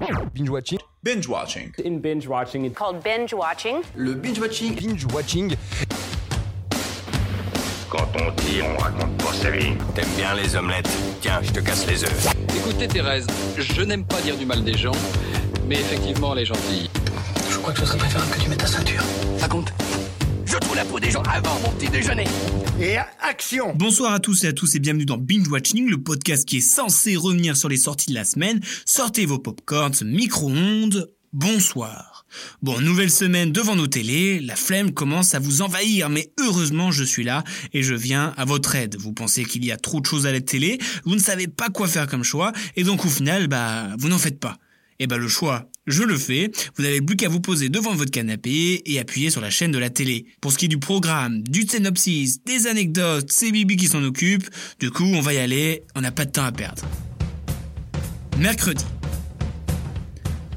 Binge watching. Binge watching. In binge watching, it's called binge watching. Le binge watching. Binge watching. Quand on dit, on raconte pas sa vie. T'aimes bien les omelettes? Tiens, je te casse les œufs. Écoutez Thérèse, je n'aime pas dire du mal des gens, mais effectivement elle est gentille. Je crois que ce serait préférable que tu mettes ta ceinture. Raconte. Je la peau des gens avant mon petit déjeuner. Et action Bonsoir à tous et à tous et bienvenue dans Binge Watching, le podcast qui est censé revenir sur les sorties de la semaine. Sortez vos popcorns, micro-ondes, bonsoir. Bon, nouvelle semaine devant nos télés, la flemme commence à vous envahir, mais heureusement je suis là et je viens à votre aide. Vous pensez qu'il y a trop de choses à la télé, vous ne savez pas quoi faire comme choix, et donc au final, bah, vous n'en faites pas. Et bah le choix, je le fais. Vous n'avez plus qu'à vous poser devant votre canapé et appuyer sur la chaîne de la télé. Pour ce qui est du programme, du synopsis, des anecdotes, c'est Bibi qui s'en occupe. Du coup, on va y aller, on n'a pas de temps à perdre. Mercredi.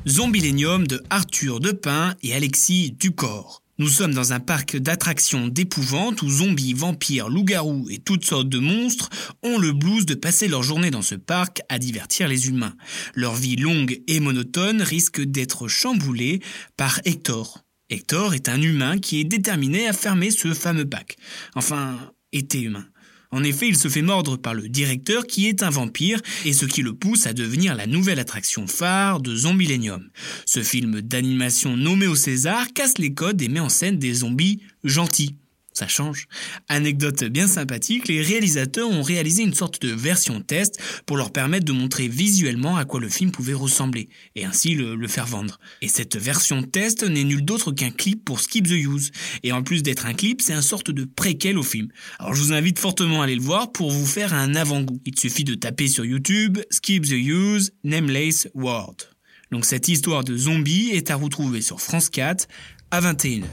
Zombilenium de Arthur Depin et Alexis Ducor. Nous sommes dans un parc d'attractions d'épouvante où zombies, vampires, loups-garous et toutes sortes de monstres ont le blues de passer leur journée dans ce parc à divertir les humains. Leur vie longue et monotone risque d'être chamboulée par Hector. Hector est un humain qui est déterminé à fermer ce fameux parc. Enfin, était humain. En effet, il se fait mordre par le directeur qui est un vampire et ce qui le pousse à devenir la nouvelle attraction phare de Zombilenium. Ce film d'animation nommé au César casse les codes et met en scène des zombies gentils. Ça change. Anecdote bien sympathique, les réalisateurs ont réalisé une sorte de version test pour leur permettre de montrer visuellement à quoi le film pouvait ressembler, et ainsi le, faire vendre. Et cette version test n'est nul d'autre qu'un clip pour Skip the Use. Et en plus d'être un clip, c'est un sorte de préquel au film. Alors je vous invite fortement à aller le voir pour vous faire un avant-goût. Il suffit de taper sur YouTube Skip the Use Nameless World. Donc cette histoire de zombies est à retrouver sur France 4 à 21h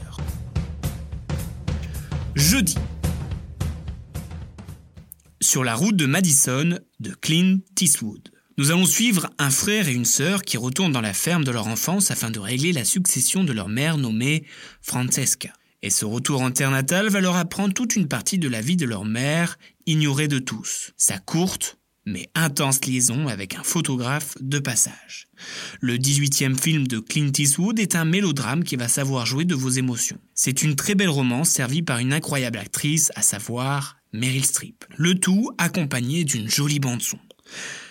jeudi. Sur la route de Madison de Clint Eastwood. Nous allons suivre un frère et une sœur qui retournent dans la ferme de leur enfance afin de régler la succession de leur mère nommée Francesca. Et ce retour en terre natale va leur apprendre toute une partie de la vie de leur mère, ignorée de tous. Sa courte, mais intense liaison avec un photographe de passage. Le 18e film de Clint Eastwood est un mélodrame qui va savoir jouer de vos émotions. C'est une très belle romance servie par une incroyable actrice, à savoir Meryl Streep. Le tout accompagné d'une jolie bande-son.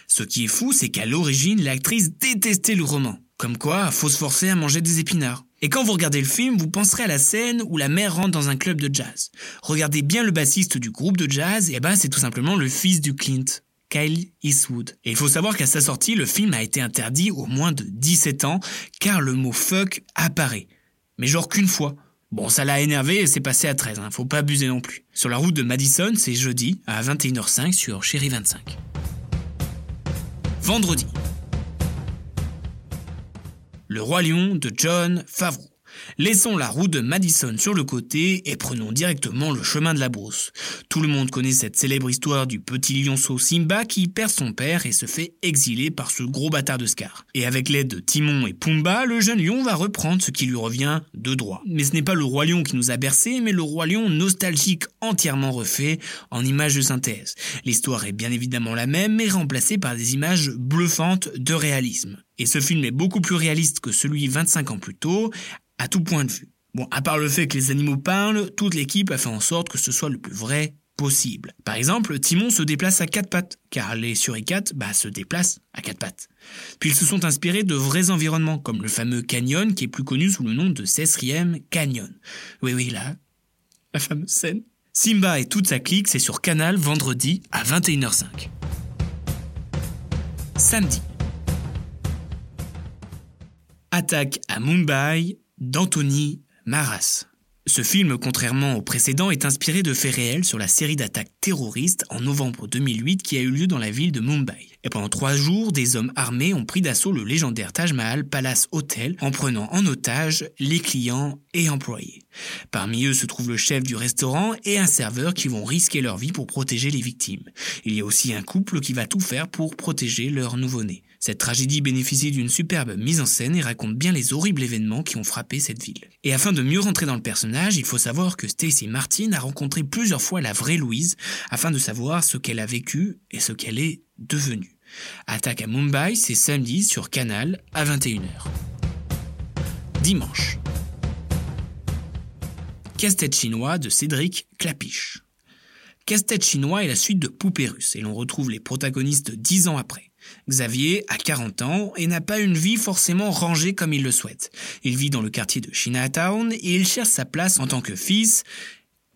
Ce qui est fou, c'est qu'à l'origine, l'actrice détestait le roman. Comme quoi, faut se forcer à manger des épinards. Et quand vous regardez le film, vous penserez à la scène où la mère rentre dans un club de jazz. Regardez bien le bassiste du groupe de jazz, et ben c'est tout simplement le fils du Clint. Kyle Eastwood. Et il faut savoir qu'à sa sortie, le film a été interdit au moins de 17 ans, car le mot fuck apparaît. Mais genre qu'une fois. Bon, ça l'a énervé et c'est passé à 13, hein, faut pas abuser non plus. Sur la route de Madison, c'est jeudi, à 21h05 sur Chéri 25. Vendredi. Le Roi Lion de John Favreau. Laissons la route de Madison sur le côté et prenons directement le chemin de la brousse. Tout le monde connaît cette célèbre histoire du petit lionceau Simba qui perd son père et se fait exiler par ce gros bâtard de Scar. Et avec l'aide de Timon et Pumba, le jeune lion va reprendre ce qui lui revient de droit. Mais ce n'est pas le roi lion qui nous a bercé, mais le roi lion nostalgique entièrement refait en images de synthèse. L'histoire est bien évidemment la même, mais remplacée par des images bluffantes de réalisme. Et ce film est beaucoup plus réaliste que celui 25 ans plus tôt, à tout point de vue. Bon, à part le fait que les animaux parlent, toute l'équipe a fait en sorte que ce soit le plus vrai possible. Par exemple, Timon se déplace à quatre pattes, car les suricates bah, se déplacent à quatre pattes. Puis ils se sont inspirés de vrais environnements, comme le fameux canyon qui est plus connu sous le nom de Cesrième Canyon. Oui, oui, là, la fameuse scène. Simba et toute sa clique, c'est sur Canal vendredi à 21h05. Samedi. Attaque à Mumbai d'Anthony Maras. Ce film, contrairement au précédent, est inspiré de faits réels sur la série d'attaques terroristes en novembre 2008 qui a eu lieu dans la ville de Mumbai. Et pendant trois jours, des hommes armés ont pris d'assaut le légendaire Taj Mahal Palace Hotel en prenant en otage les clients et employés. Parmi eux se trouve le chef du restaurant et un serveur qui vont risquer leur vie pour protéger les victimes. Il y a aussi un couple qui va tout faire pour protéger leur nouveau-né. Cette tragédie bénéficie d'une superbe mise en scène et raconte bien les horribles événements qui ont frappé cette ville. Et afin de mieux rentrer dans le personnage, il faut savoir que Stacy Martin a rencontré plusieurs fois la vraie Louise afin de savoir ce qu'elle a vécu et ce qu'elle est devenue. Attaque à Mumbai, c'est samedi sur Canal à 21h. Dimanche. Casse-tête chinois de Cédric Clapiche. Casse-tête chinois est la suite de Poupée russe et l'on retrouve les protagonistes dix ans après. Xavier a 40 ans et n'a pas une vie forcément rangée comme il le souhaite. Il vit dans le quartier de Chinatown et il cherche sa place en tant que fils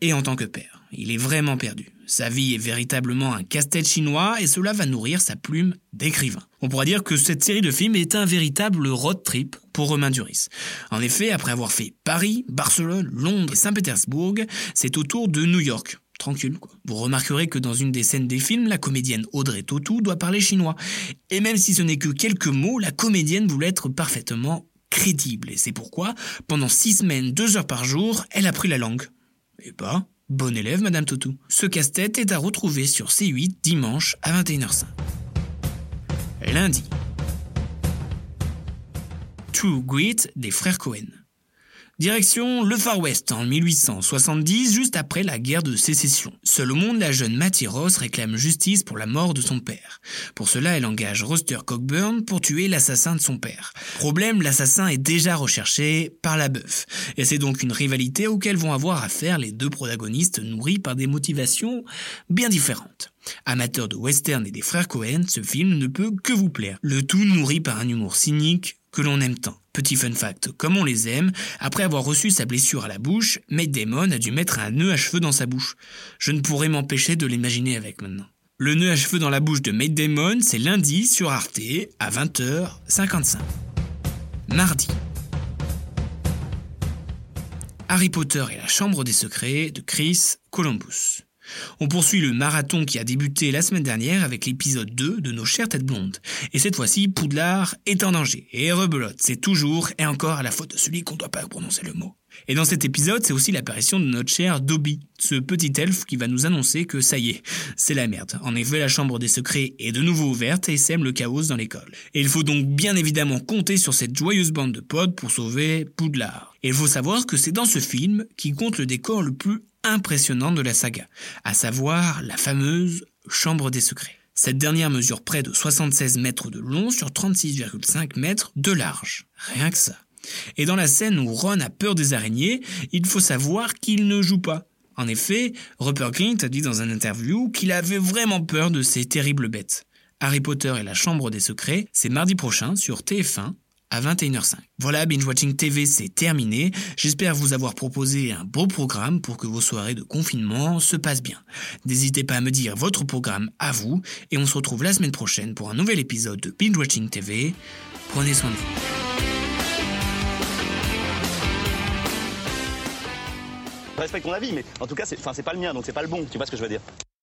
et en tant que père. Il est vraiment perdu. Sa vie est véritablement un casse-tête chinois et cela va nourrir sa plume d'écrivain. On pourrait dire que cette série de films est un véritable road trip pour Romain Duris. En effet, après avoir fait Paris, Barcelone, Londres et Saint-Pétersbourg, c'est au tour de New York. Tranquille, quoi. Vous remarquerez que dans une des scènes des films, la comédienne Audrey Tautou doit parler chinois. Et même si ce n'est que quelques mots, la comédienne voulait être parfaitement crédible. Et c'est pourquoi, pendant six semaines, deux heures par jour, elle a pris la langue. Et pas Bon élève, Madame Totou. Ce casse-tête est à retrouver sur C8 dimanche à 21h05. Lundi. True Grit des frères Cohen. Direction le Far West en 1870, juste après la guerre de sécession. Seul au monde, la jeune Mattie Ross réclame justice pour la mort de son père. Pour cela, elle engage Roster Cockburn pour tuer l'assassin de son père. Problème, l'assassin est déjà recherché par la bœuf. Et c'est donc une rivalité auquel vont avoir affaire les deux protagonistes nourris par des motivations bien différentes. Amateur de western et des frères Cohen, ce film ne peut que vous plaire. Le tout nourri par un humour cynique que l'on aime tant. Petit fun fact, comme on les aime, après avoir reçu sa blessure à la bouche, Matt Damon a dû mettre un nœud à cheveux dans sa bouche. Je ne pourrais m'empêcher de l'imaginer avec maintenant. Le nœud à cheveux dans la bouche de Matt Damon, c'est lundi sur Arte à 20h55. Mardi. Harry Potter et la Chambre des Secrets de Chris Columbus. On poursuit le marathon qui a débuté la semaine dernière avec l'épisode 2 de Nos chères têtes blondes. Et cette fois-ci, Poudlard est en danger. Et rebelote, c'est toujours et encore à la faute de celui qu'on ne doit pas prononcer le mot. Et dans cet épisode, c'est aussi l'apparition de notre cher Dobby, ce petit elfe qui va nous annoncer que ça y est, c'est la merde. En effet, la chambre des secrets est de nouveau ouverte et sème le chaos dans l'école. Et il faut donc bien évidemment compter sur cette joyeuse bande de potes pour sauver Poudlard. Et il faut savoir que c'est dans ce film qui compte le décor le plus impressionnant de la saga, à savoir la fameuse Chambre des Secrets. Cette dernière mesure près de 76 mètres de long sur 36,5 mètres de large. Rien que ça. Et dans la scène où Ron a peur des araignées, il faut savoir qu'il ne joue pas. En effet, Rupert Grint a dit dans un interview qu'il avait vraiment peur de ces terribles bêtes. Harry Potter et la Chambre des Secrets, c'est mardi prochain sur TF1 à 21h05. Voilà, Binge Watching TV, c'est terminé. J'espère vous avoir proposé un beau programme pour que vos soirées de confinement se passent bien. N'hésitez pas à me dire votre programme à vous et on se retrouve la semaine prochaine pour un nouvel épisode de Binge Watching TV. Prenez soin de vous. Respecte avis, mais en tout cas, c'est pas le mien, donc c'est pas le bon. Tu vois ce que je veux dire?